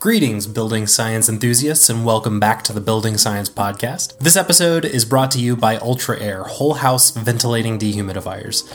Greetings, building science enthusiasts, and welcome back to the Building Science Podcast. This episode is brought to you by Ultra-Aire, whole house ventilating dehumidifiers.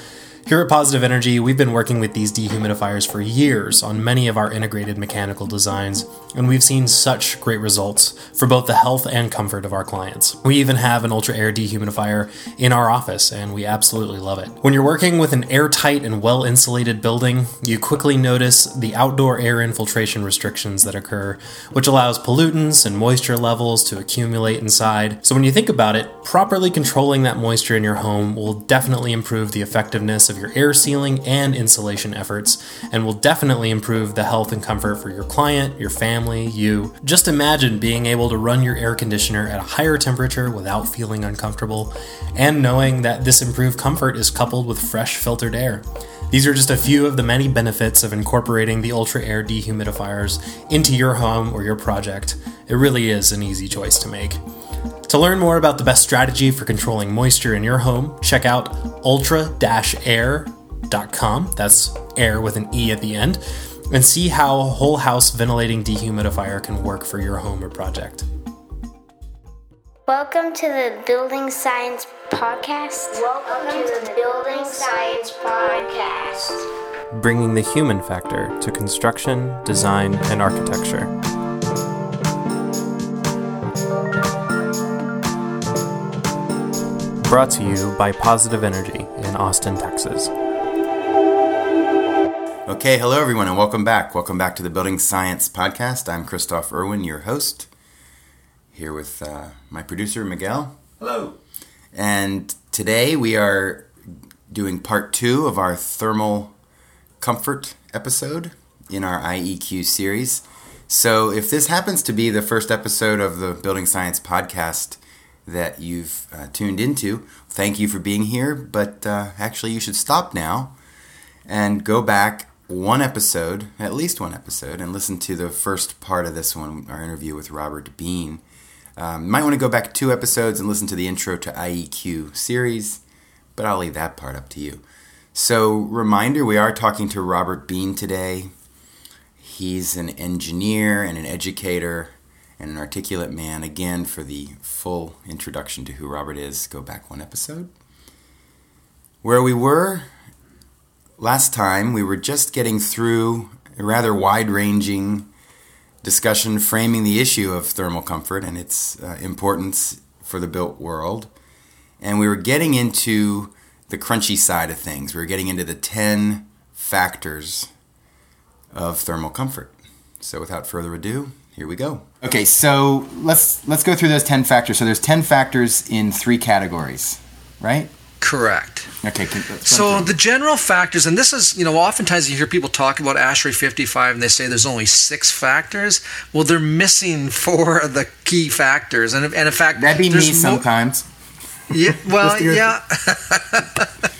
Here at Positive Energy, we've been working with these dehumidifiers for years on many of our integrated mechanical designs, and we've seen such great results for both the health and comfort of our clients. We even have an Ultra-Aire dehumidifier in our office, and we absolutely love it. When you're working with an airtight and well insulated building, you quickly notice the outdoor air infiltration restrictions that occur, which allows pollutants and moisture levels to accumulate inside. So when you think about it, properly controlling that moisture in your home will definitely improve the effectiveness of of your air sealing and insulation efforts, and will definitely improve the health and comfort for your client, your family, you. Just imagine being able to run your air conditioner at a higher temperature without feeling uncomfortable, and knowing that this improved comfort is coupled with fresh filtered air. These are just a few of the many benefits of incorporating the Ultra-Aire dehumidifiers into your home or your project. It really is an easy choice to make. To learn more about the best strategy for controlling moisture in your home, check out ultra-aire.com. That's air with an E at the end. And see how a whole house ventilating dehumidifier can work for your home or project. Welcome to the Building Science Podcast. Welcome to the Building Science Podcast. Bringing the human factor to construction, design, and architecture. Brought to you by Positive Energy in Austin, Texas. Okay, hello everyone, and welcome back. Welcome back to the Building Science Podcast. I'm Kristof Irwin, your host, here with uh, my producer, Miguel. Hello. And today we are doing part two of our thermal comfort episode in our IEQ series. So, if this happens to be the first episode of the Building Science Podcast, that you've uh, tuned into. Thank you for being here, but uh, actually, you should stop now and go back one episode, at least one episode, and listen to the first part of this one, our interview with Robert Bean. Um, might want to go back two episodes and listen to the intro to IEQ series, but I'll leave that part up to you. So, reminder we are talking to Robert Bean today. He's an engineer and an educator and an articulate man. Again, for the full introduction to who Robert is, go back one episode. Where we were last time, we were just getting through a rather wide ranging discussion framing the issue of thermal comfort and its uh, importance for the built world. And we were getting into the crunchy side of things. We were getting into the 10 factors of thermal comfort. So without further ado, here we go. Okay, so let's let's go through those 10 factors. So there's 10 factors in three categories, right? Correct. Okay. So the general factors, and this is, you know, oftentimes you hear people talk about ASHRAE 55 and they say there's only six factors. Well, they're missing four of the key factors, and, and in fact, that'd be me sometimes. Yeah. Well, yeah.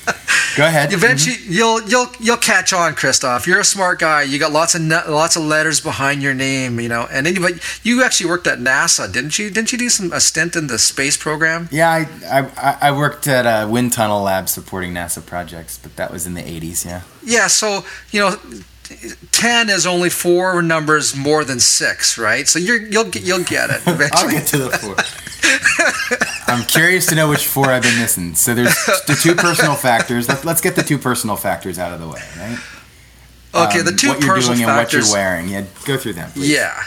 Go ahead. Eventually, mm-hmm. you'll you'll you'll catch on, Kristof. You're a smart guy. You got lots of lots of letters behind your name, you know. And anybody, you actually worked at NASA, didn't you? Didn't you do some a stint in the space program? Yeah, I I, I worked at a wind tunnel lab supporting NASA projects, but that was in the '80s. Yeah. Yeah. So you know, 10 is only four numbers more than six, right? So you're, you'll get you'll get it. Eventually. I'll get to the four. I'm curious to know which four I've been missing. So there's the two personal factors. Let, us get the two personal factors out of the way, right? Okay, um, the two what you're personal doing factors. and what you're wearing. Yeah, go through them. Please. Yeah.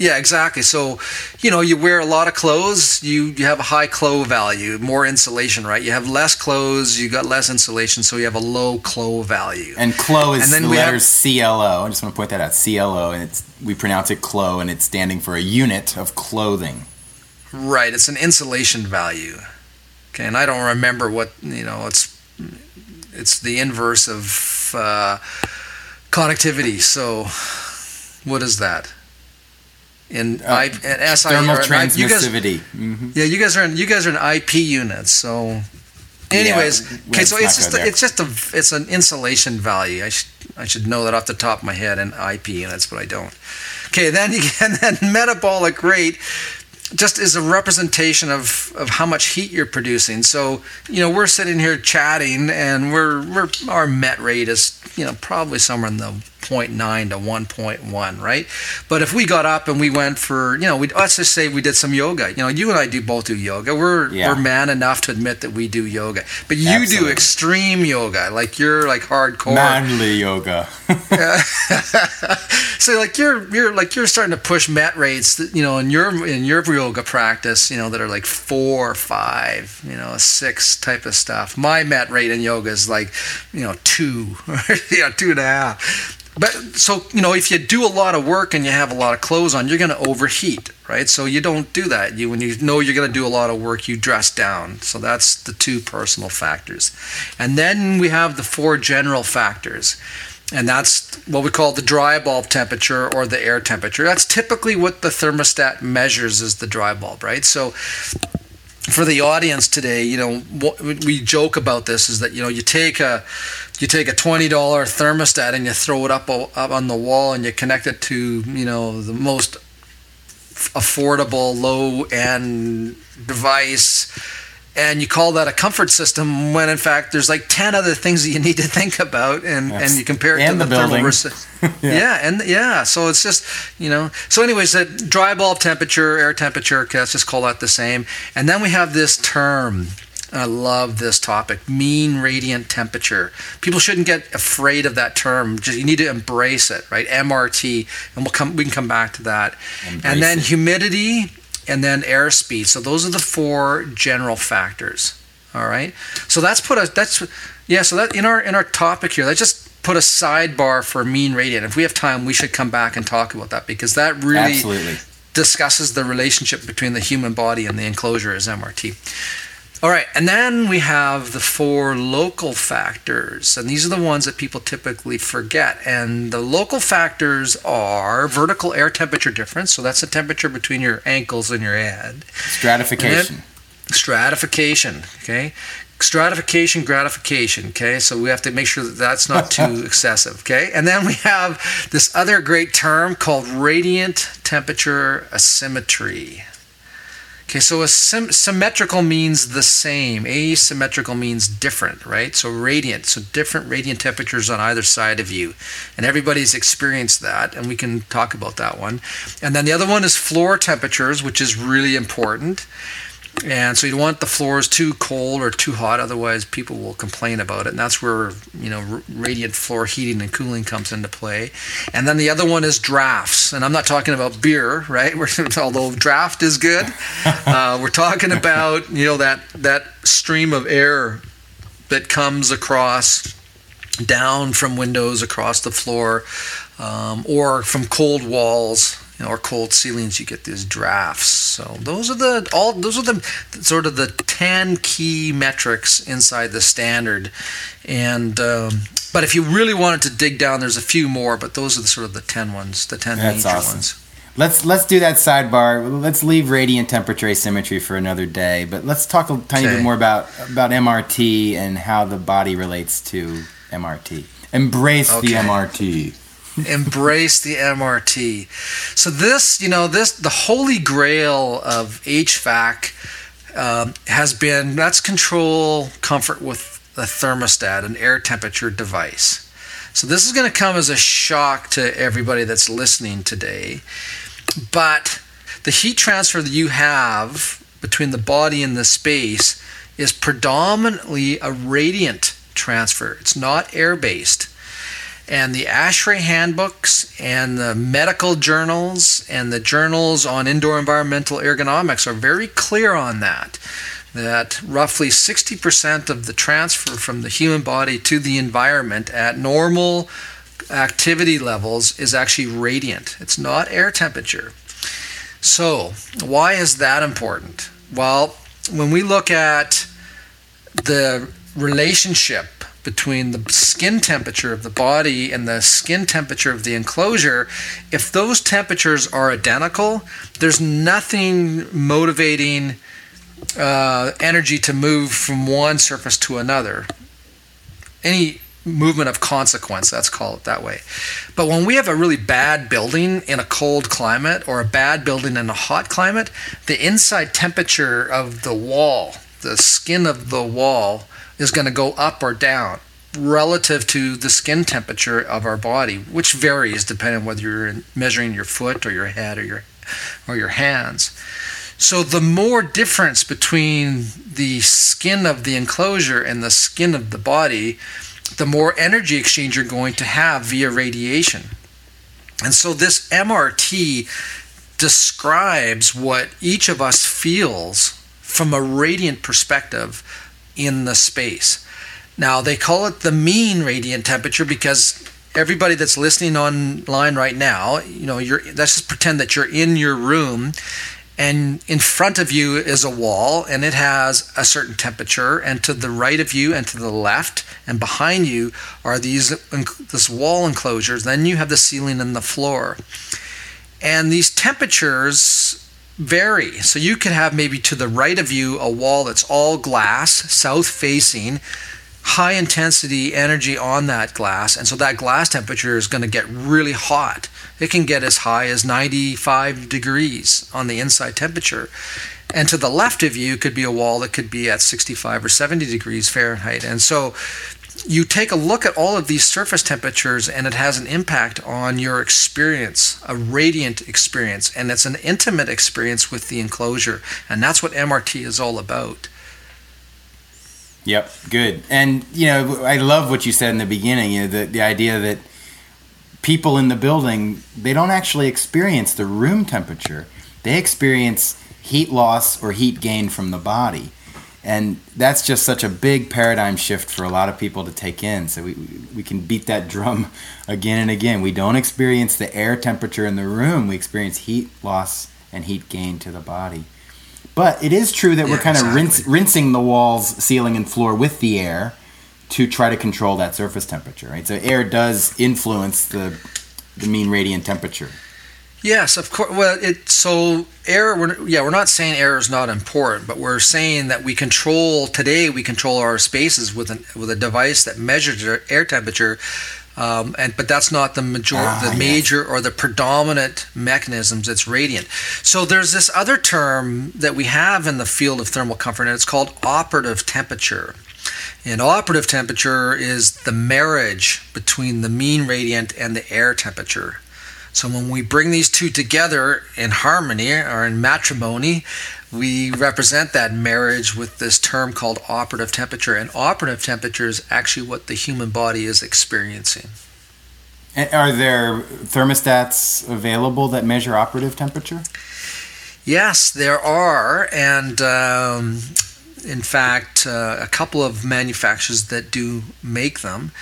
Yeah, exactly. So, you know, you wear a lot of clothes, you, you have a high clo value, more insulation, right? You have less clothes, you got less insulation, so you have a low clo value. And clo is and then the letters CLO. I just want to point that out. CLO, and it's we pronounce it clo, and it's standing for a unit of clothing. Right. It's an insulation value. Okay, and I don't remember what you know. It's it's the inverse of uh, conductivity. So, what is that? in uh, I, in SI thermal transmissivity. Guys, mm-hmm. Yeah, you guys are in, you guys are in IP units. So, anyways, yeah, okay, so it's just a, it's just a it's an insulation value. I should I should know that off the top of my head in IP units, but I don't. Okay, then you and then metabolic rate just is a representation of, of how much heat you're producing. So, you know, we're sitting here chatting and we're, we're our met rate is, you know, probably somewhere in the 0.9 to 1.1, right? But if we got up and we went for, you know, we let's just say we did some yoga. You know, you and I do both do yoga. We're yeah. we're man enough to admit that we do yoga. But you Absolutely. do extreme yoga, like you're like hardcore manly yoga. so like you're you're like you're starting to push met rates, that, you know, in your in your yoga practice, you know, that are like four, five, you know, six type of stuff. My met rate in yoga is like, you know, two, yeah, two and a half but so you know if you do a lot of work and you have a lot of clothes on you're going to overheat right? So you don't do that. You when you know you're going to do a lot of work you dress down. So that's the two personal factors. And then we have the four general factors. And that's what we call the dry bulb temperature or the air temperature. That's typically what the thermostat measures is the dry bulb right? So for the audience today, you know, we joke about this is that you know you take a you take a twenty dollar thermostat and you throw it up up on the wall and you connect it to you know the most affordable low end device and you call that a comfort system when in fact there's like 10 other things that you need to think about and, and you compare it and to the, the thermal yeah. yeah. and yeah so it's just you know so anyways that dry bulb temperature air temperature let's just call that the same and then we have this term I love this topic, mean radiant temperature. People shouldn't get afraid of that term. Just you need to embrace it, right? MRT, and we'll come. We can come back to that. Embrace and then it. humidity and then airspeed. So those are the four general factors. All right. So that's put us. That's yeah. So that in our in our topic here, let's just put a sidebar for mean radiant. If we have time, we should come back and talk about that because that really Absolutely. discusses the relationship between the human body and the enclosure as MRT. All right, and then we have the four local factors, and these are the ones that people typically forget. And the local factors are vertical air temperature difference, so that's the temperature between your ankles and your head. Stratification. stratification, okay? Stratification, gratification, okay? So we have to make sure that that's not too excessive, okay? And then we have this other great term called radiant temperature asymmetry. Okay, so a sim- symmetrical means the same. Asymmetrical means different, right? So radiant, so different radiant temperatures on either side of you. And everybody's experienced that, and we can talk about that one. And then the other one is floor temperatures, which is really important. And so you don't want the floors too cold or too hot, otherwise people will complain about it. And that's where you know radiant floor heating and cooling comes into play. And then the other one is drafts, and I'm not talking about beer, right? although draft is good, uh, we're talking about you know that that stream of air that comes across down from windows across the floor, um, or from cold walls or cold ceilings, you get these drafts. So those are the all those are the sort of the ten key metrics inside the standard. And um, but if you really wanted to dig down, there's a few more, but those are the sort of the ten ones, the ten That's major awesome. ones. Let's let's do that sidebar. Let's leave radiant temperature asymmetry for another day. But let's talk a tiny okay. bit more about about MRT and how the body relates to MRT. Embrace okay. the MRT embrace the MRT. So this, you know, this the holy grail of HVAC um, has been that's control comfort with a thermostat, an air temperature device. So this is going to come as a shock to everybody that's listening today, but the heat transfer that you have between the body and the space is predominantly a radiant transfer. It's not air based. And the ASHRAE handbooks and the medical journals and the journals on indoor environmental ergonomics are very clear on that. That roughly 60% of the transfer from the human body to the environment at normal activity levels is actually radiant, it's not air temperature. So, why is that important? Well, when we look at the relationship between the skin temperature of the body and the skin temperature of the enclosure, if those temperatures are identical, there's nothing motivating uh, energy to move from one surface to another. Any movement of consequence, let's call it that way. But when we have a really bad building in a cold climate or a bad building in a hot climate, the inside temperature of the wall, the skin of the wall, is going to go up or down. relative to the skin temperature of our body, which varies depending on whether you're measuring your foot or your head or your or your hands. So the more difference between the skin of the enclosure and the skin of the body, the more energy exchange you're going to have via radiation. And so this MRT describes what each of us feels from a radiant perspective in the space. Now, they call it the mean radiant temperature because everybody that's listening online right now, you know, you're let's just pretend that you're in your room and in front of you is a wall and it has a certain temperature and to the right of you and to the left and behind you are these this wall enclosures then you have the ceiling and the floor and these temperatures vary so you could have maybe to the right of you a wall that's all glass south facing high intensity energy on that glass, and so that glass temperature is going to get really hot. It can get as high as 95 degrees on the inside temperature. And to the left of you could be a wall that could be at 65 or 70 degrees Fahrenheit. And so you take a look at all of these surface temperatures and it has an impact on your experience, a radiant experience, and it's an intimate experience with the enclosure. And that's what MRT is all about. Yep, good. And you know, I love what you said in the beginning. You know, the the idea that people in the building they don't actually experience the room temperature; they experience heat loss or heat gain from the body, and that's just such a big paradigm shift for a lot of people to take in. So we we can beat that drum again and again. We don't experience the air temperature in the room; we experience heat loss and heat gain to the body. But it is true that yeah, we're kind exactly. of rinse, rinsing the walls, ceiling, and floor with the air to try to control that surface temperature, right? So air does influence the the mean radiant temperature. Yes, of course. Well, it so air. We're, yeah, we're not saying air is not important, but we're saying that we control today. We control our spaces with an with a device that measures air temperature um, and but that's not the major, ah, the major yes. or the predominant mechanisms. It's radiant. So there's this other term that we have in the field of thermal comfort, and it's called operative temperature. And operative temperature is the marriage between the mean radiant and the air temperature. So when we bring these two together in harmony or in matrimony, we represent that marriage with this term called operative temperature. And operative temperature is actually what the human body is experiencing. Are there thermostats available that measure operative temperature? Yes, there are. And um, in fact, uh, a couple of manufacturers that do make them.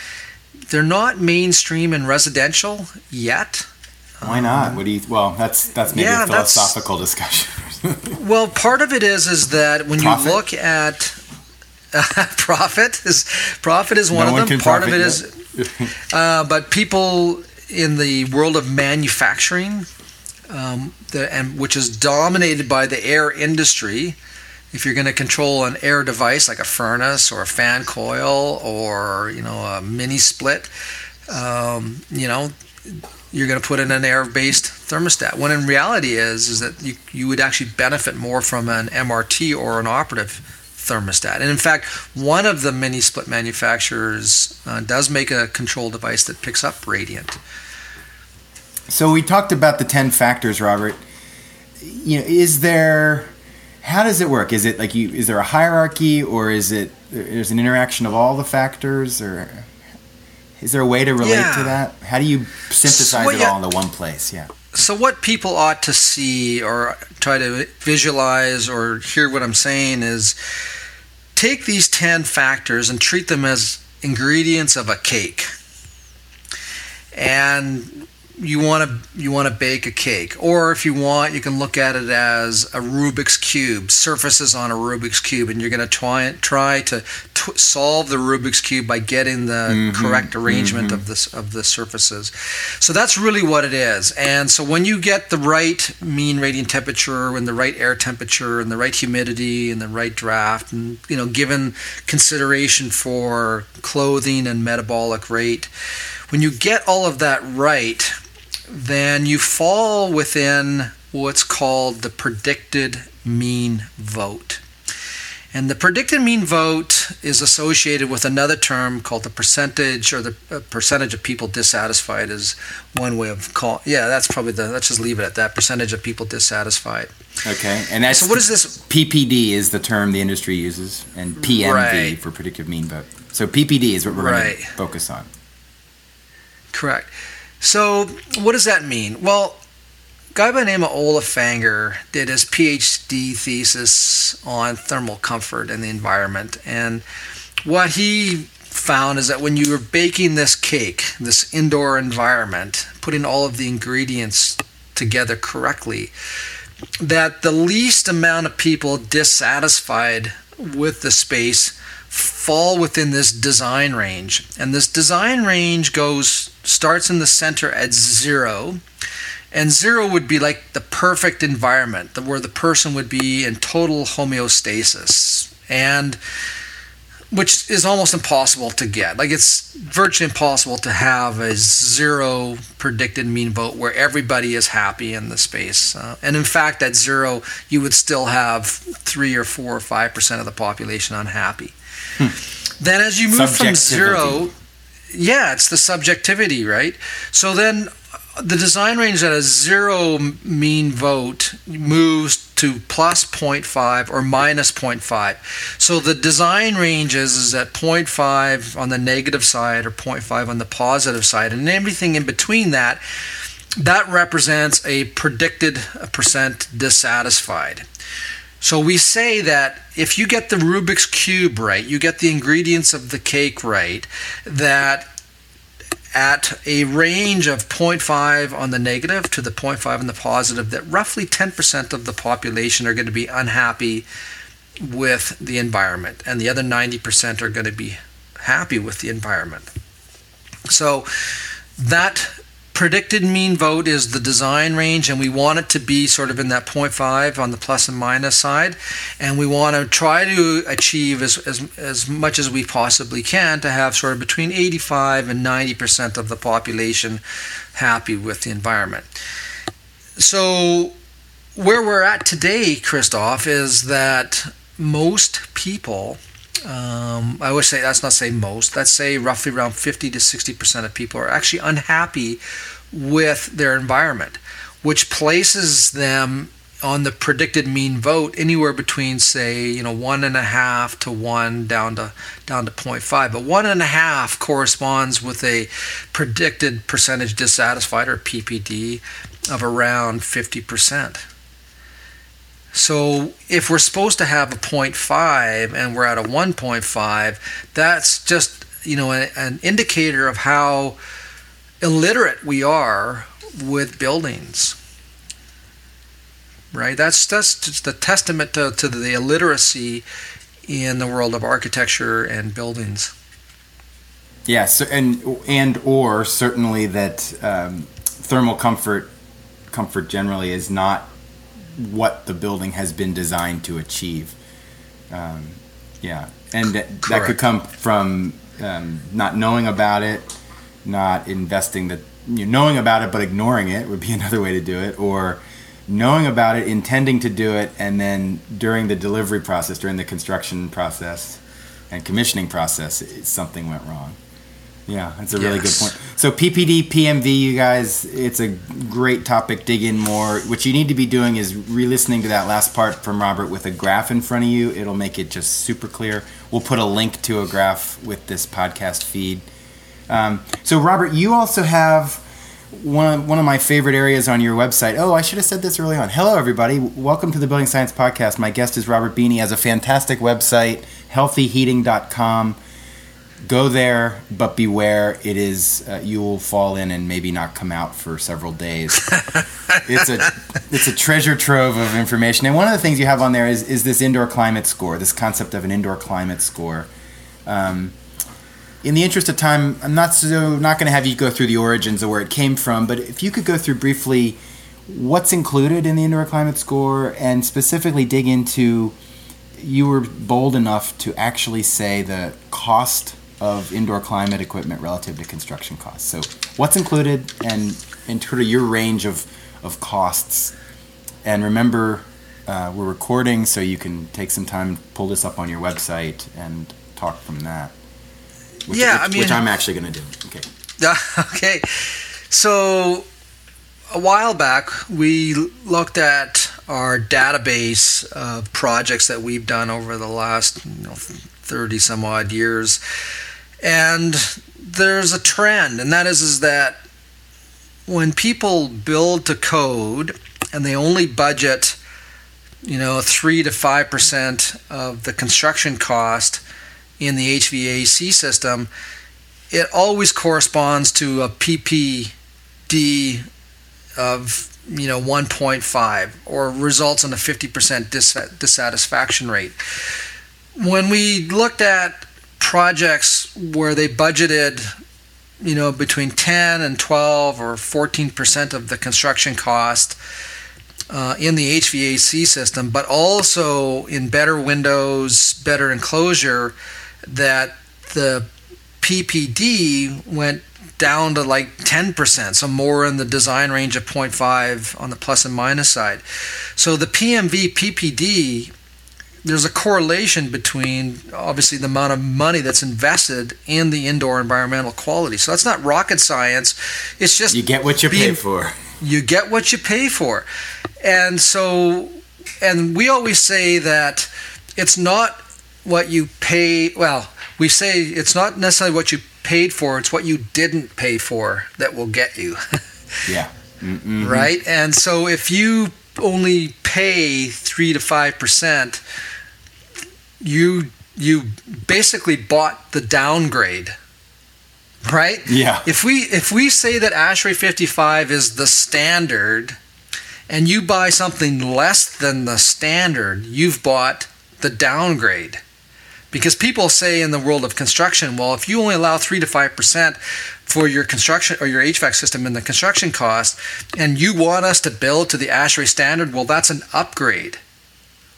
They're not mainstream and residential yet. Why not? What do you? Well, that's that's maybe yeah, a philosophical discussion. well, part of it is is that when profit? you look at uh, profit is profit is one no of them. Part of it is, uh, but people in the world of manufacturing, um, the, and which is dominated by the air industry. If you're going to control an air device like a furnace or a fan coil or you know a mini split, um, you know you're going to put in an air-based thermostat. When in reality is is that you, you would actually benefit more from an MRT or an operative thermostat. And in fact, one of the mini split manufacturers uh, does make a control device that picks up radiant. So we talked about the 10 factors, Robert. You know, is there how does it work? Is it like you is there a hierarchy or is it there's an interaction of all the factors or is there a way to relate yeah. to that? How do you synthesize it all into one place? Yeah. So, what people ought to see or try to visualize or hear what I'm saying is take these 10 factors and treat them as ingredients of a cake. And you want to you want to bake a cake or if you want you can look at it as a Rubik's cube surfaces on a Rubik's cube and you're going to try try to t- solve the Rubik's cube by getting the mm-hmm, correct arrangement mm-hmm. of this of the surfaces. So that's really what it is. And so when you get the right mean radiant temperature and the right air temperature and the right humidity and the right draft and you know given consideration for clothing and metabolic rate when you get all of that right then you fall within what's called the predicted mean vote. And the predicted mean vote is associated with another term called the percentage or the uh, percentage of people dissatisfied is one way of call. Yeah, that's probably the. Let's just leave it at that. Percentage of people dissatisfied. Okay, and that's so. What is this? PPD is the term the industry uses, and PMV right. for predictive mean vote. So PPD is what we're right. going to focus on. Correct. So what does that mean? Well, guy by the name of Olaf Fanger did his PhD thesis on thermal comfort in the environment. And what he found is that when you were baking this cake, this indoor environment, putting all of the ingredients together correctly, that the least amount of people dissatisfied with the space fall within this design range. And this design range goes starts in the center at zero and zero would be like the perfect environment where the person would be in total homeostasis. And which is almost impossible to get. Like it's virtually impossible to have a zero predicted mean vote where everybody is happy in the space. Uh, and in fact, at zero, you would still have three or four or five percent of the population unhappy. Hmm. Then, as you move from zero, yeah, it's the subjectivity, right? So then the design range at a zero mean vote moves to plus 0.5 or minus 0.5. So the design range is, is at 0.5 on the negative side or 0.5 on the positive side, and everything in between that, that represents a predicted percent dissatisfied. So we say that if you get the Rubik's Cube right, you get the ingredients of the cake right, that at a range of 0.5 on the negative to the 0.5 on the positive, that roughly 10% of the population are going to be unhappy with the environment, and the other 90% are going to be happy with the environment. So that predicted mean vote is the design range, and we want it to be sort of in that 0.5 on the plus and minus side. And we want to try to achieve as, as, as much as we possibly can to have sort of between 85 and 90% of the population happy with the environment. So, where we're at today, Kristof, is that most people um, I would say that's not say most. Let's say roughly around 50 to 60 percent of people are actually unhappy with their environment, which places them on the predicted mean vote anywhere between say you know one and a half to one down to down to 0.5 but one and a half corresponds with a predicted percentage dissatisfied or ppd of around 50 percent so if we're supposed to have a 0.5 and we're at a 1.5, that's just you know a, an indicator of how illiterate we are with buildings. Right? That's that's just the testament to, to the illiteracy in the world of architecture and buildings. Yes, and and or certainly that um, thermal comfort comfort generally is not what the building has been designed to achieve. Um, yeah, and that, that, could come from um, not knowing about it, not investing the you know, knowing about it but ignoring it would be another way to do it, or knowing about it, intending to do it, and then during the delivery process, during the construction process and commissioning process, something went wrong. Yeah, that's a really good point. So PPD, PMV, you guys, it's a great topic. Dig in more. What you need to be doing is re-listening to that last part from Robert with a graph in front of you. It'll make it just super clear. We'll put a link to a graph with this podcast feed. Um, so Robert, you also have one one of my favorite areas on your website. Oh, I should have said this early on. Hello, everybody. Welcome to the Building Science Podcast. My guest is Robert Beanie. Has a fantastic website, healthyheating.com go there, but beware. It is uh, you will fall in and maybe not come out for several days. it's a it's a treasure trove of information. And one of the things you have on there is is this indoor climate score. This concept of an indoor climate score. Um, in the interest of time, I'm not so not going to have you go through the origins of where it came from, but if you could go through briefly what's included in the indoor climate score and specifically dig into you were bold enough to actually say the cost of indoor climate equipment relative to construction costs. So, what's included and in sort of your range of, of costs? And remember, uh, we're recording, so you can take some time, pull this up on your website, and talk from that. Which, yeah, which, I mean, which I'm actually going to do. Okay. okay. So a while back, we looked at our database of projects that we've done over the last you know, 30 some odd years. And there's a trend, and that is, is that when people build to code and they only budget, you know, 3 to 5% of the construction cost in the HVAC system, it always corresponds to a PPD of you know 1.5 or results in a 50% dissatisfaction rate. When we looked at projects where they budgeted you know between 10 and 12 or 14% of the construction cost uh, in the HVAC system, but also in better windows, better enclosure, that the PPD went down to like 10%, so more in the design range of 0.5 on the plus and minus side. So the PMV PPD, there's a correlation between obviously the amount of money that's invested in the indoor environmental quality. So that's not rocket science. It's just you get what you being, pay for. You get what you pay for. And so and we always say that it's not what you pay, well, we say it's not necessarily what you paid for, it's what you didn't pay for that will get you. yeah. Mm-hmm. Right? And so if you only pay 3 to 5%, you you basically bought the downgrade. Right? Yeah. If we if we say that ASHRAE 55 is the standard and you buy something less than the standard, you've bought the downgrade. Because people say in the world of construction, well, if you only allow 3 to 5% for your construction or your HVAC system and the construction cost, and you want us to build to the ASHRAE standard, well, that's an upgrade.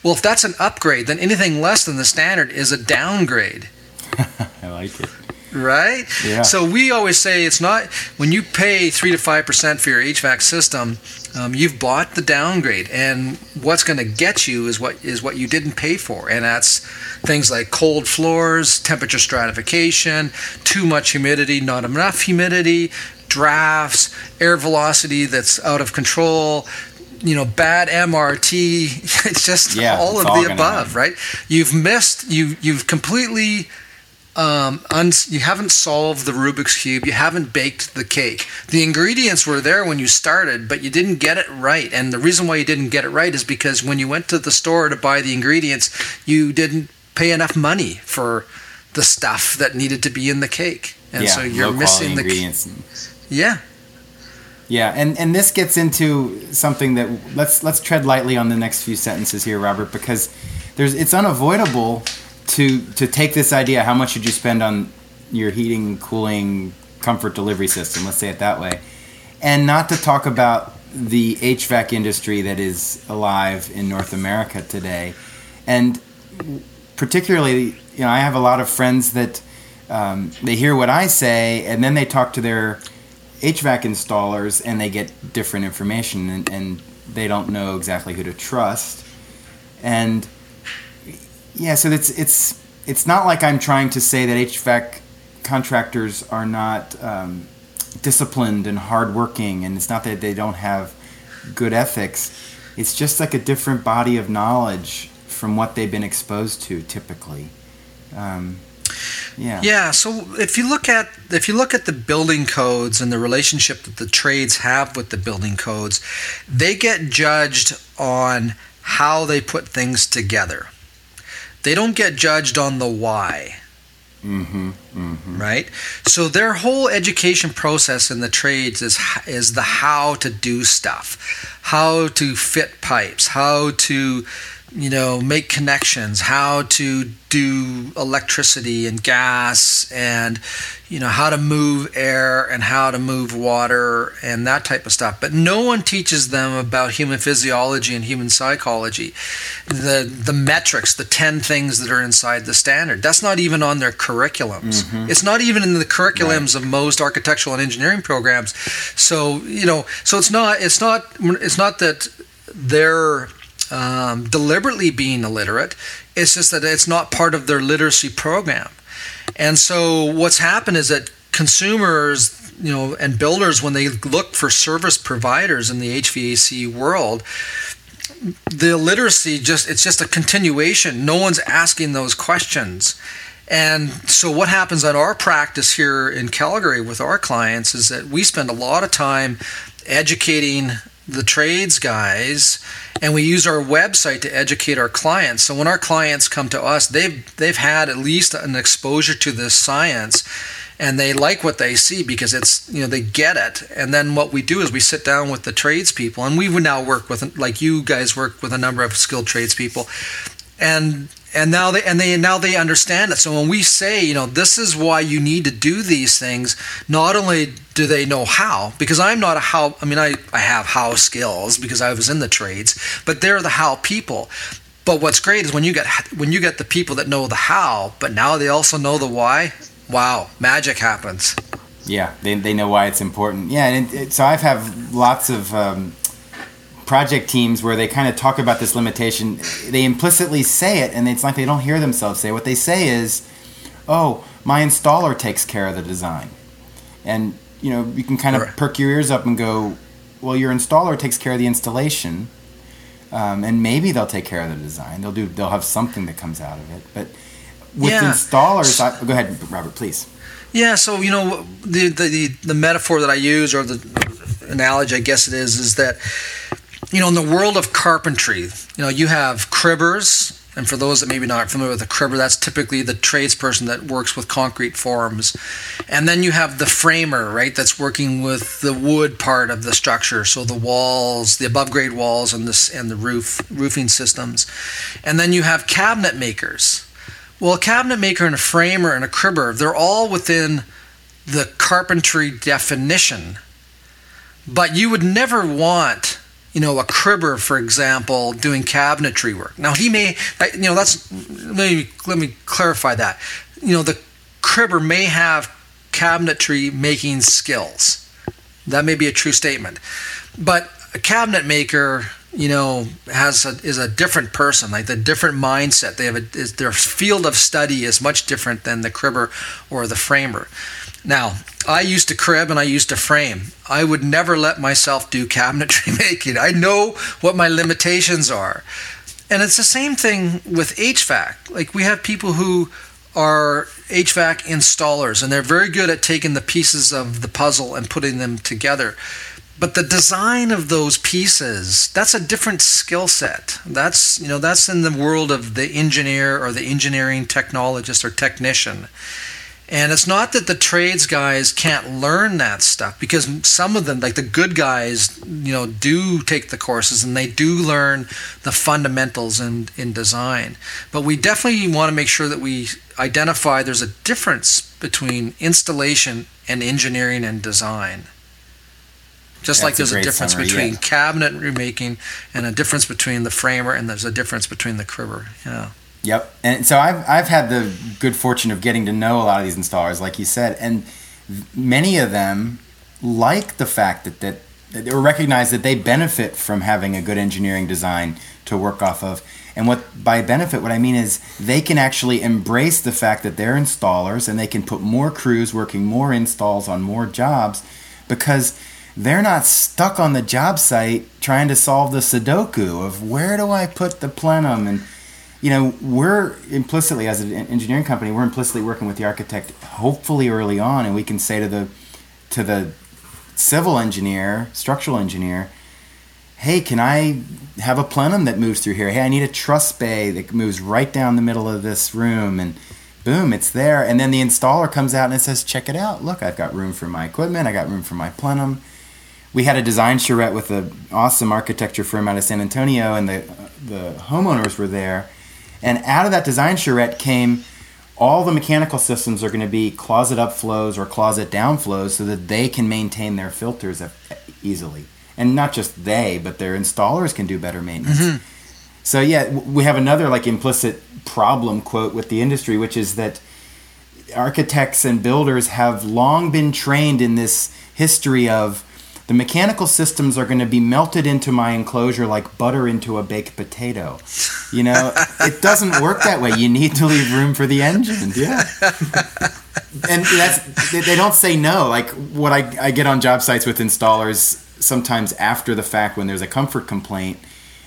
Well, if that's an upgrade, then anything less than the standard is a downgrade. I like it. Right? Yeah. So we always say it's not when you pay 3 to 5% for your HVAC system, um, you've bought the downgrade, and what's going to get you is what is what you didn't pay for, and that's things like cold floors, temperature stratification, too much humidity, not enough humidity, drafts, air velocity that's out of control, you know, bad MRT. It's just yeah, all of the above, right? You've missed. You you've completely um, uns- you haven't solved the Rubik's cube. You haven't baked the cake. The ingredients were there when you started, but you didn't get it right. And the reason why you didn't get it right is because when you went to the store to buy the ingredients, you didn't pay enough money for the stuff that needed to be in the cake, and yeah, so you're missing the ingredients. yeah. Yeah, and, and this gets into something that let's let's tread lightly on the next few sentences here, Robert, because there's it's unavoidable to to take this idea how much should you spend on your heating cooling comfort delivery system? Let's say it that way. And not to talk about the HVAC industry that is alive in North America today. And particularly you know I have a lot of friends that um, they hear what I say and then they talk to their HVAC installers and they get different information and, and they don't know exactly who to trust. And yeah, so it's it's it's not like I'm trying to say that HVAC contractors are not um, disciplined and hardworking, and it's not that they don't have good ethics. It's just like a different body of knowledge from what they've been exposed to typically. Um, yeah. Yeah. So if you look at if you look at the building codes and the relationship that the trades have with the building codes, they get judged on how they put things together they don't get judged on the why. Mm-hmm, mm-hmm. Right, so their whole education process in the trades is is the how to do stuff, how to fit pipes, how to you know, make connections, how to do electricity and gas and you know how to move air and how to move water and that type of stuff but no one teaches them about human physiology and human psychology the the metrics the 10 things that are inside the standard that's not even on their curriculums mm-hmm. it's not even in the curriculums right. of most architectural and engineering programs so you know so it's not it's not it's not that they're um, deliberately being illiterate. It's just that it's not part of their literacy program. And so what's happened is that consumers, you know, and builders, when they look for service providers in the HVAC world, the literacy just it's just a continuation. No one's asking those questions. And so, what happens at our practice here in Calgary with our clients is that we spend a lot of time educating the trades guys and we use our website to educate our clients. So when our clients come to us they've they've had at least an exposure to this science and they like what they see because it's you know they get it. And then what we do is we sit down with the tradespeople and we now work with like you guys work with a number of skilled tradespeople. And and now they and they now they understand it. So when we say you know this is why you need to do these things not only do they know how because i'm not a how i mean i, I have how skills because i was in the trades but they're the how people. But what's great is when you get when you get the people that know the how but now they also know the why wow magic happens. Yeah they, they know why it's important. Yeah and it, it, so i've have lots of um, project teams where they kind of talk about this limitation, they implicitly say it, and it's like they don't hear themselves say. It. What they say is, "Oh, my installer takes care of the design," and you know you can kind of perk your ears up and go, "Well, your installer takes care of the installation." Um, and maybe they'll take care of the design. They'll do. They'll have something that comes out of it. But with yeah. installers, I, go ahead, Robert, please. Yeah. So you know the, the the metaphor that I use, or the analogy, I guess it is, is that you know, in the world of carpentry, you know, you have cribbers, and for those that maybe not familiar with a cribber, that's typically the tradesperson that works with concrete forms. And then you have the framer, right, that's working with the wood part of the structure, so the walls, the above grade walls, and this and the roof roofing systems. And then you have cabinet makers. Well, a cabinet maker and a framer and a cribber, they're all within the carpentry definition. But you would never want you know, a cribber, for example, doing cabinetry work. Now he may, you know, that's let me let me clarify that. You know, the cribber may have cabinetry making skills. That may be a true statement, but a cabinet maker, you know, has a, is a different person, like the different mindset. They have a is, their field of study is much different than the cribber or the framer. Now, I used to crib and I used to frame. I would never let myself do cabinetry making. I know what my limitations are. And it's the same thing with HVAC. Like we have people who are HVAC installers and they're very good at taking the pieces of the puzzle and putting them together. But the design of those pieces, that's a different skill set. That's, you know, that's in the world of the engineer or the engineering technologist or technician. And it's not that the trades guys can't learn that stuff because some of them, like the good guys, you know, do take the courses and they do learn the fundamentals in, in design. But we definitely want to make sure that we identify there's a difference between installation and engineering and design. Just That's like there's a, a difference summary, between yeah. cabinet remaking and a difference between the framer and there's a difference between the cribber. Yeah. Yep. And so I've, I've had the good fortune of getting to know a lot of these installers, like you said, and many of them like the fact that, that, or recognize that they benefit from having a good engineering design to work off of. And what by benefit, what I mean is they can actually embrace the fact that they're installers and they can put more crews working more installs on more jobs because they're not stuck on the job site trying to solve the Sudoku of where do I put the plenum and you know, we're implicitly, as an engineering company, we're implicitly working with the architect, hopefully early on, and we can say to the to the civil engineer, structural engineer, hey, can I have a plenum that moves through here? Hey, I need a truss bay that moves right down the middle of this room, and boom, it's there. And then the installer comes out and it says, check it out. Look, I've got room for my equipment. I got room for my plenum. We had a design charrette with an awesome architecture firm out of San Antonio, and the the homeowners were there and out of that design charrette came all the mechanical systems are going to be closet up flows or closet down flows so that they can maintain their filters easily. And not just they, but their installers can do better maintenance. Mm-hmm. So yeah, we have another like implicit problem quote with the industry, which is that architects and builders have long been trained in this history of the mechanical systems are going to be melted into my enclosure like butter into a baked potato. You know, it doesn't work that way. You need to leave room for the engine. Yeah. and that's they don't say no. Like what I, I get on job sites with installers sometimes after the fact when there's a comfort complaint,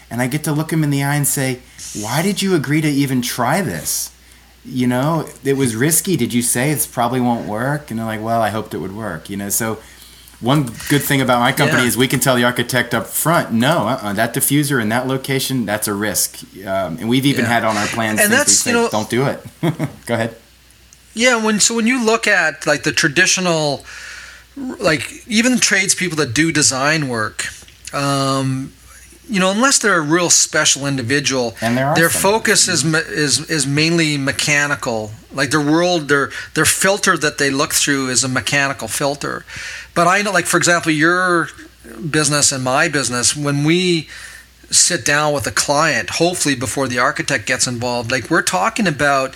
and I get to look them in the eye and say, "Why did you agree to even try this?" You know, it was risky. Did you say this probably won't work? And they're like, "Well, I hoped it would work." You know, so one good thing about my company yeah. is we can tell the architect up front, no, uh-uh, that diffuser in that location, that's a risk. Um, and we've even yeah. had on our plans, and that's you know, don't do it. Go ahead. Yeah, when so when you look at like the traditional, like even tradespeople that do design work, um, you know, unless they're a real special individual, and their focus is is is mainly mechanical. Like their world, their their filter that they look through is a mechanical filter. But I know, like for example, your business and my business, when we sit down with a client, hopefully before the architect gets involved, like we're talking about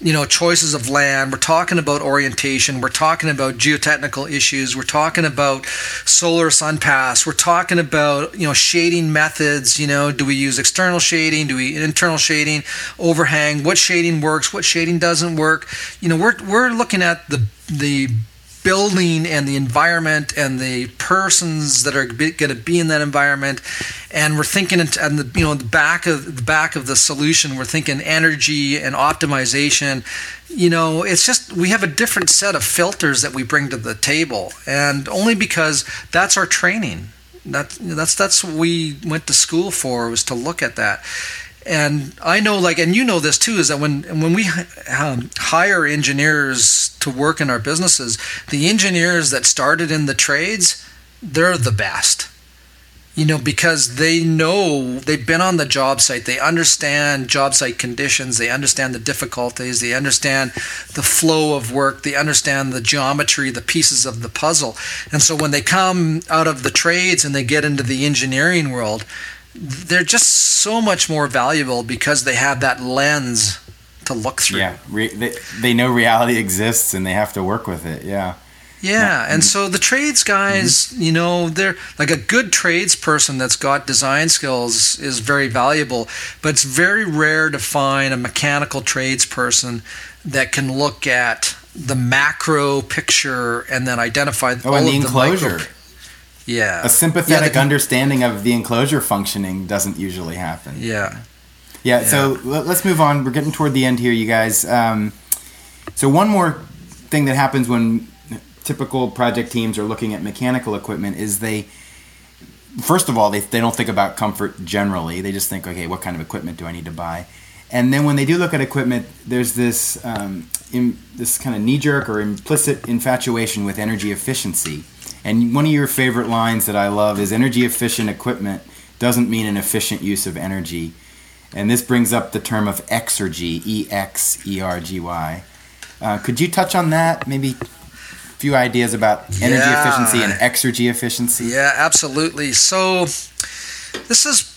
you know choices of land. We're talking about orientation. We're talking about geotechnical issues. We're talking about solar sun pass we're talking about you know shading methods. You know do we use external shading? Do we internal shading? Overhang. What shading works? What shading doesn't work? You know we're we're looking at the the building and the environment and the persons that are going to be in that environment. And we're thinking and the you know the back of the back of the solution we're thinking energy and optimization. You know it's just we have a different set of filters that we bring to the table. And only because that's our training. That that's that's what we went to school for was to look at that and I know, like, and you know this too, is that when when we um, hire engineers to work in our businesses, the engineers that started in the trades, they're the best. You know, because they know they've been on the job site, they understand job site conditions, they understand the difficulties, they understand the flow of work, they understand the geometry, the pieces of the puzzle. And so when they come out of the trades and they get into the engineering world, they're just so much more valuable because they have that lens to look through. Yeah, Re- they, they know reality exists and they have to work with it. Yeah. Yeah, and so the trades guys, mm-hmm. you know, they're like a good trades person that's got design skills is very valuable, but it's very rare to find a mechanical trades person that can look at the macro picture and then identify oh, all and the enclosure. Micro- yeah. A sympathetic yeah, understanding of the enclosure functioning doesn't usually happen. Yeah. Yeah, yeah. so let's move on. We're getting toward the end here, you guys. Um, so, one more thing that happens when typical project teams are looking at mechanical equipment is they, first of all, they, they don't think about comfort generally. They just think, okay, what kind of equipment do I need to buy? And then when they do look at equipment, there's this um, in, this kind of knee jerk or implicit infatuation with energy efficiency. And one of your favorite lines that I love is energy efficient equipment doesn't mean an efficient use of energy. And this brings up the term of exergy, E X E R G Y. Uh, could you touch on that? Maybe a few ideas about energy yeah. efficiency and exergy efficiency? Yeah, absolutely. So, this is,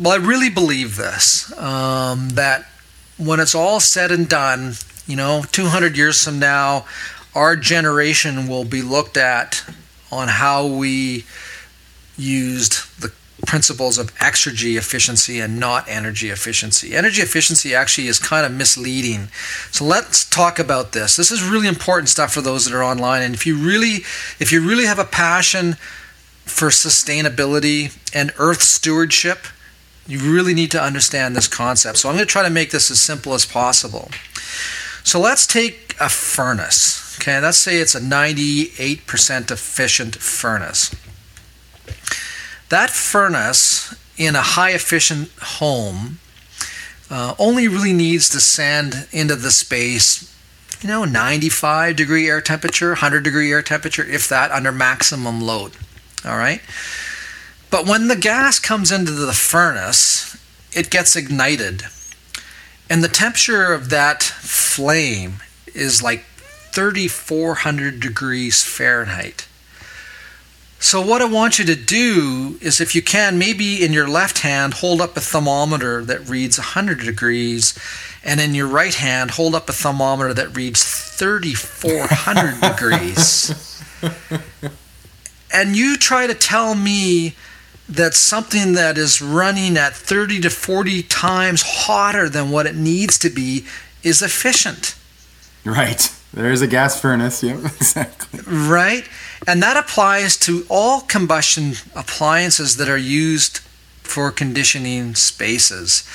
well, I really believe this um, that when it's all said and done, you know, 200 years from now, our generation will be looked at on how we used the principles of exergy efficiency and not energy efficiency. Energy efficiency actually is kind of misleading. So let's talk about this. This is really important stuff for those that are online and if you really if you really have a passion for sustainability and earth stewardship, you really need to understand this concept. So I'm going to try to make this as simple as possible. So let's take a furnace. Okay, let's say it's a 98% efficient furnace. That furnace in a high efficient home uh, only really needs to send into the space, you know, 95 degree air temperature, 100 degree air temperature, if that, under maximum load. All right? But when the gas comes into the furnace, it gets ignited. And the temperature of that flame is like 3,400 degrees Fahrenheit. So, what I want you to do is, if you can, maybe in your left hand, hold up a thermometer that reads 100 degrees, and in your right hand, hold up a thermometer that reads 3,400 degrees. and you try to tell me that something that is running at 30 to 40 times hotter than what it needs to be is efficient. Right. There is a gas furnace. Yep, exactly. Right. And that applies to all combustion appliances that are used for conditioning spaces.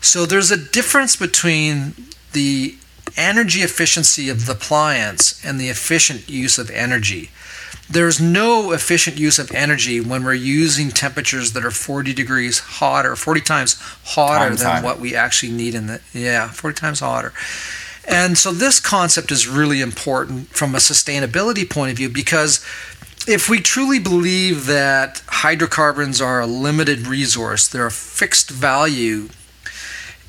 So there's a difference between the energy efficiency of the appliance and the efficient use of energy. There's no efficient use of energy when we're using temperatures that are 40 degrees hotter, 40 times hotter times than what we actually need in the yeah, 40 times hotter. And so this concept is really important from a sustainability point of view because if we truly believe that hydrocarbons are a limited resource, they're a fixed value,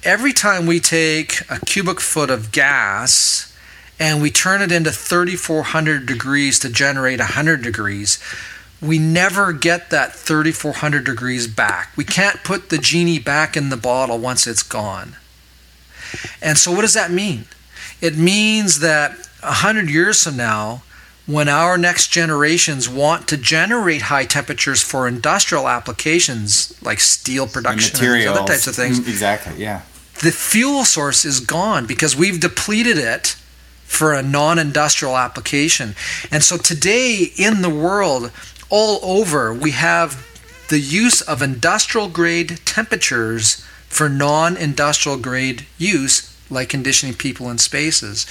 every time we take a cubic foot of gas and we turn it into 3400 degrees to generate 100 degrees, we never get that 3400 degrees back. We can't put the genie back in the bottle once it's gone. And so, what does that mean? It means that 100 years from now, when our next generations want to generate high temperatures for industrial applications like steel production and, other types of things. Mm, exactly, yeah. The fuel source is gone because we've depleted it for a non industrial application. And so today in the world, all over, we have the use of industrial grade temperatures for non industrial grade use like conditioning people in spaces.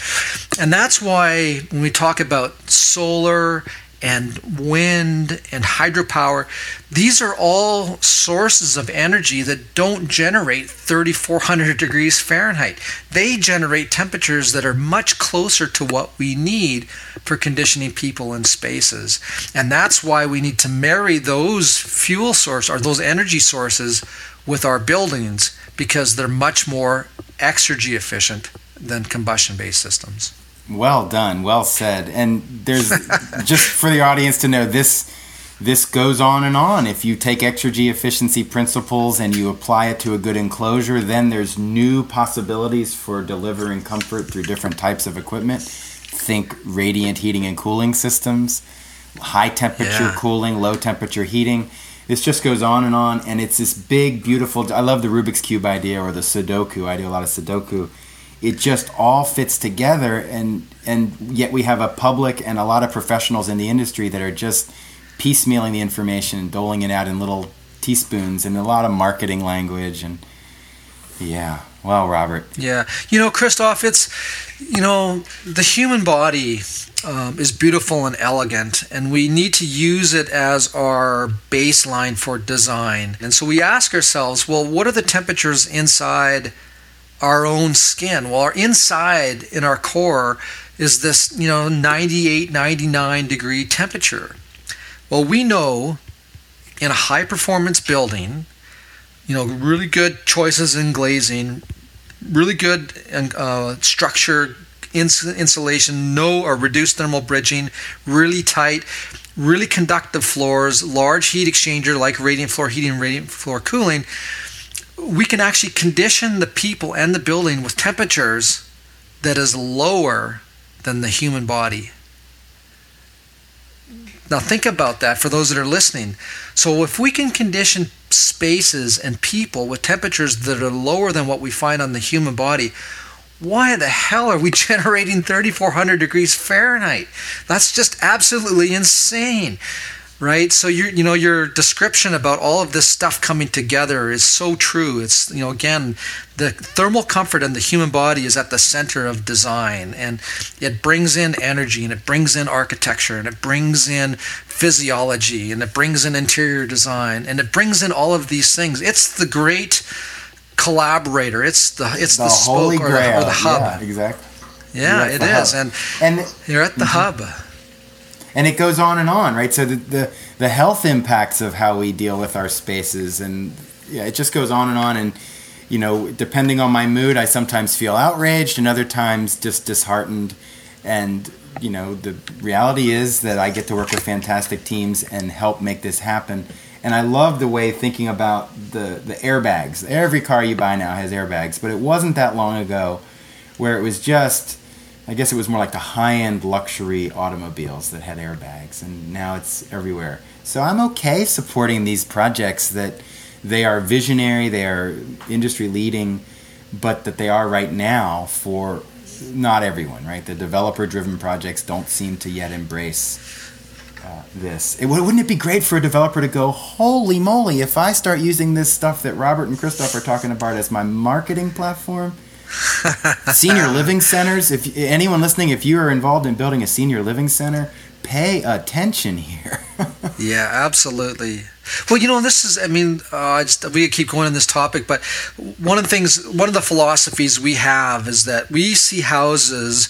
And that's why when we talk about solar and wind and hydropower, these are all sources of energy that don't generate 3400 degrees Fahrenheit. They generate temperatures that are much closer to what we need for conditioning people in spaces. And that's why we need to marry those fuel sources or those energy sources with our buildings because they're much more exergy efficient than combustion based systems. Well done, well said. And there's just for the audience to know this this goes on and on. If you take exergy efficiency principles and you apply it to a good enclosure, then there's new possibilities for delivering comfort through different types of equipment. Think radiant heating and cooling systems, high temperature yeah. cooling, low temperature heating this just goes on and on, and it's this big, beautiful. I love the Rubik's cube idea or the Sudoku. I do a lot of Sudoku. It just all fits together, and and yet we have a public and a lot of professionals in the industry that are just piecemealing the information and doling it out in little teaspoons and a lot of marketing language and yeah. Well, Robert. Yeah. You know, Kristof, it's, you know, the human body um, is beautiful and elegant, and we need to use it as our baseline for design. And so we ask ourselves, well, what are the temperatures inside our own skin? Well, our inside in our core is this, you know, 98, 99 degree temperature. Well, we know in a high performance building, you know, really good choices in glazing, really good uh, structure, ins- insulation, no or reduced thermal bridging, really tight, really conductive floors, large heat exchanger like radiant floor heating, radiant floor cooling. We can actually condition the people and the building with temperatures that is lower than the human body. Now, think about that for those that are listening. So, if we can condition spaces and people with temperatures that are lower than what we find on the human body, why the hell are we generating 3,400 degrees Fahrenheit? That's just absolutely insane right? So your you know your description about all of this stuff coming together is so true. It's you know again the thermal comfort in the human body is at the center of design and it brings in energy and it brings in architecture and it brings in physiology and it brings in interior design and it brings in all of these things. It's the great collaborator. It's the it's the, the spoke or the, or the, hub. Yeah, exactly. Yeah it is hub. and and you're at the mm-hmm. hub and it goes on and on, right? So the, the, the health impacts of how we deal with our spaces, and yeah, it just goes on and on. And you know, depending on my mood, I sometimes feel outraged, and other times just disheartened. And you know, the reality is that I get to work with fantastic teams and help make this happen. And I love the way thinking about the the airbags. Every car you buy now has airbags, but it wasn't that long ago where it was just I guess it was more like the high-end luxury automobiles that had airbags, and now it's everywhere. So I'm okay supporting these projects that they are visionary, they are industry leading, but that they are right now for not everyone, right? The developer-driven projects don't seem to yet embrace uh, this. It, wouldn't it be great for a developer to go, holy moly, if I start using this stuff that Robert and Kristof are talking about as my marketing platform? Senior living centers. If anyone listening, if you are involved in building a senior living center, pay attention here. yeah, absolutely. Well, you know, this is, I mean, uh, just, we keep going on this topic, but one of the things, one of the philosophies we have is that we see houses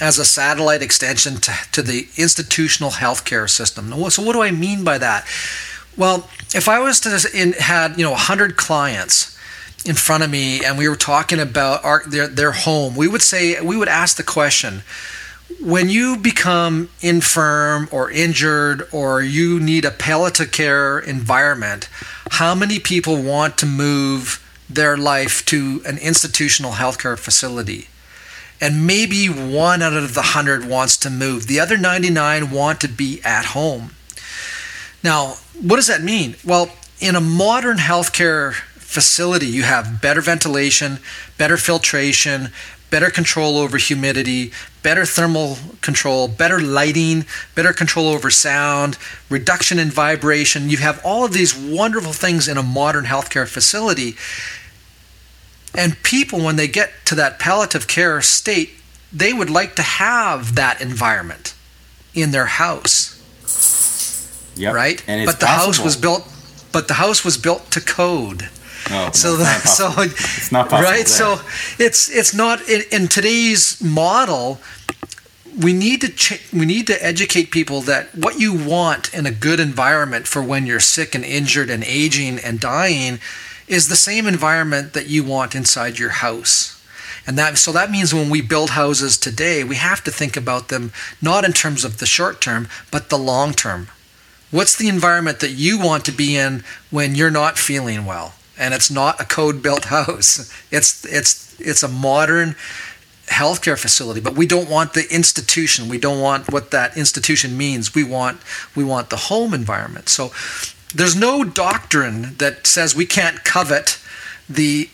as a satellite extension to, to the institutional healthcare system. So, what do I mean by that? Well, if I was to in, had you know 100 clients in front of me and we were talking about our, their their home, we would say we would ask the question when you become infirm or injured or you need a palliative care environment, how many people want to move their life to an institutional healthcare facility? And maybe one out of the hundred wants to move. The other 99 want to be at home. Now, what does that mean? Well, in a modern healthcare facility, you have better ventilation, better filtration, better control over humidity, better thermal control, better lighting, better control over sound, reduction in vibration. You have all of these wonderful things in a modern healthcare facility. And people, when they get to that palliative care state, they would like to have that environment in their house. Yep. Right? And but the possible. house was built but the house was built to code. No, so no, that so it's not possible. right. There. So it's it's not in, in today's model. We need to ch- we need to educate people that what you want in a good environment for when you're sick and injured and aging and dying is the same environment that you want inside your house. And that so that means when we build houses today, we have to think about them not in terms of the short term, but the long term. What's the environment that you want to be in when you're not feeling well? And it's not a code built house. It's it's it's a modern healthcare facility, but we don't want the institution. We don't want what that institution means. We want we want the home environment. So there's no doctrine that says we can't covet the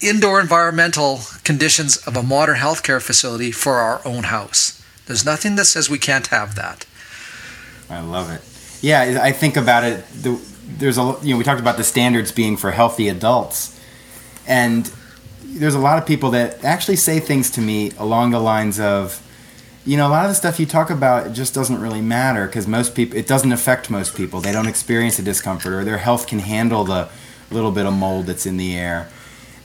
indoor environmental conditions of a modern healthcare facility for our own house. There's nothing that says we can't have that. I love it. Yeah, I think about it. The, there's a you know we talked about the standards being for healthy adults, and there's a lot of people that actually say things to me along the lines of, you know, a lot of the stuff you talk about it just doesn't really matter because most people it doesn't affect most people. They don't experience the discomfort or their health can handle the little bit of mold that's in the air.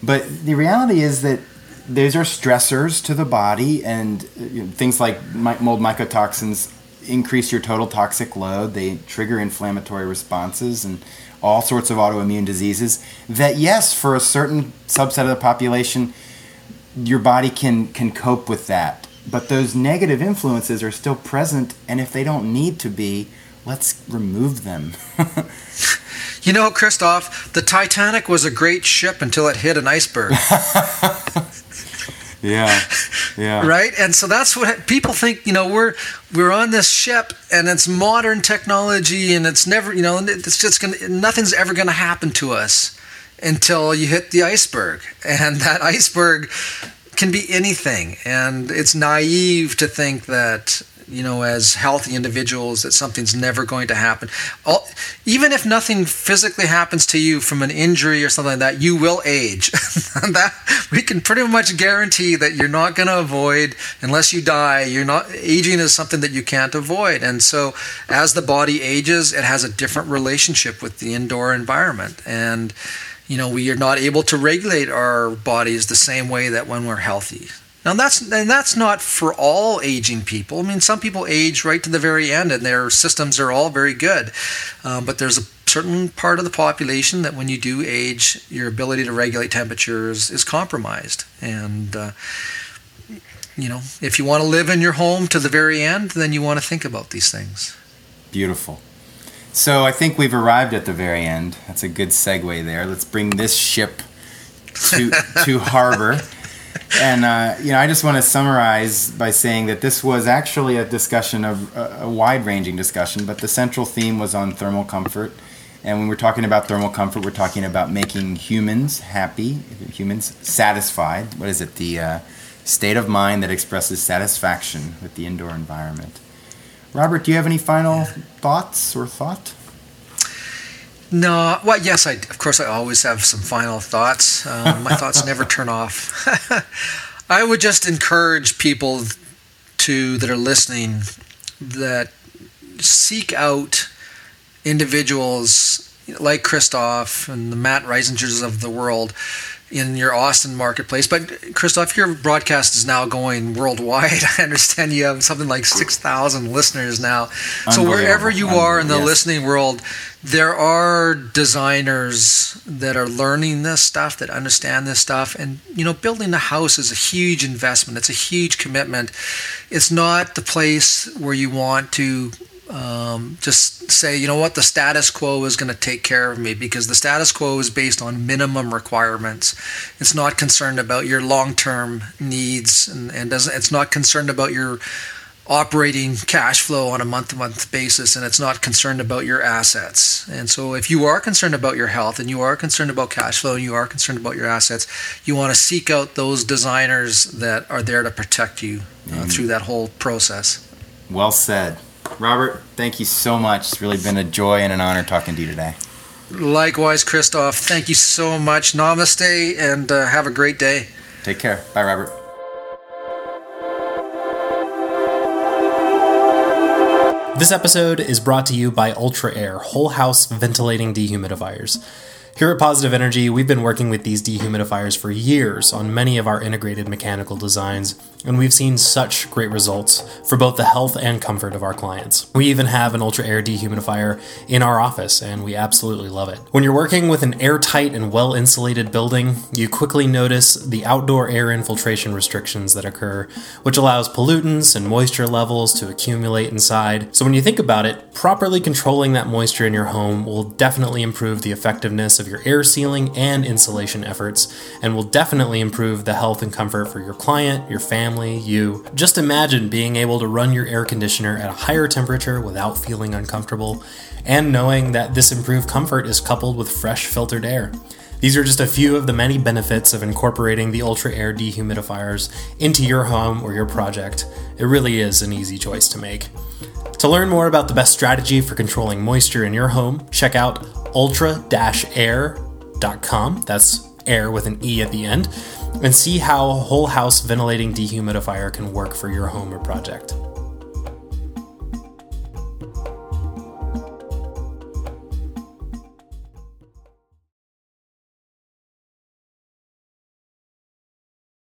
But the reality is that these are stressors to the body, and uh, you know, things like mold mycotoxins increase your total toxic load. They trigger inflammatory responses and all sorts of autoimmune diseases. That yes, for a certain subset of the population, your body can can cope with that. But those negative influences are still present, and if they don't need to be, let's remove them. you know, Kristof, the Titanic was a great ship until it hit an iceberg. Yeah. Yeah. right? And so that's what people think, you know, we're we're on this ship and it's modern technology and it's never, you know, it's just going to nothing's ever going to happen to us until you hit the iceberg. And that iceberg can be anything and it's naive to think that you know, as healthy individuals, that something's never going to happen. All, even if nothing physically happens to you from an injury or something like that, you will age. that we can pretty much guarantee that you're not going to avoid unless you die. You're not aging is something that you can't avoid, and so as the body ages, it has a different relationship with the indoor environment, and you know we are not able to regulate our bodies the same way that when we're healthy. Now that's and that's not for all aging people. I mean, some people age right to the very end, and their systems are all very good. Um, but there's a certain part of the population that when you do age, your ability to regulate temperatures is compromised. And uh, you know, if you want to live in your home to the very end, then you want to think about these things. Beautiful. So I think we've arrived at the very end. That's a good segue there. Let's bring this ship to to harbor. And uh, you know, I just want to summarize by saying that this was actually a discussion of a, a wide-ranging discussion, but the central theme was on thermal comfort. And when we're talking about thermal comfort, we're talking about making humans happy, humans satisfied. What is it? The uh, state of mind that expresses satisfaction with the indoor environment. Robert, do you have any final thoughts or thought? No, well, yes, I of course I always have some final thoughts. Um, my thoughts never turn off. I would just encourage people to that are listening that seek out individuals like Kristof and the Matt Risingers of the world in your Austin marketplace. But Kristof, your broadcast is now going worldwide. I understand you have something like six thousand listeners now. So wherever you are in the yes. listening world, there are designers that are learning this stuff, that understand this stuff, and you know, building a house is a huge investment. It's a huge commitment. It's not the place where you want to um, just say, you know what, the status quo is going to take care of me because the status quo is based on minimum requirements. It's not concerned about your long term needs and, and doesn't, it's not concerned about your operating cash flow on a month to month basis and it's not concerned about your assets. And so if you are concerned about your health and you are concerned about cash flow and you are concerned about your assets, you want to seek out those designers that are there to protect you uh, through that whole process. Well said. Robert, thank you so much. It's really been a joy and an honor talking to you today. Likewise, Kristof. Thank you so much. Namaste and uh, have a great day. Take care. Bye, Robert. This episode is brought to you by Ultra-Aire Whole House Ventilating Dehumidifiers. Here at Positive Energy, we've been working with these dehumidifiers for years on many of our integrated mechanical designs, and we've seen such great results for both the health and comfort of our clients. We even have an Ultra-Aire dehumidifier in our office, and we absolutely love it. When you're working with an airtight and well insulated building, you quickly notice the outdoor air infiltration restrictions that occur, which allows pollutants and moisture levels to accumulate inside. So when you think about it, properly controlling that moisture in your home will definitely improve the effectiveness of of your air sealing and insulation efforts, and will definitely improve the health and comfort for your client, your family, you. Just imagine being able to run your air conditioner at a higher temperature without feeling uncomfortable, and knowing that this improved comfort is coupled with fresh filtered air. These are just a few of the many benefits of incorporating the Ultra-Aire dehumidifiers into your home or your project. It really is an easy choice to make. To learn more about the best strategy for controlling moisture in your home, check out ultra-aire.com. That's air with an E at the end. And see how whole house ventilating dehumidifier can work for your home or project.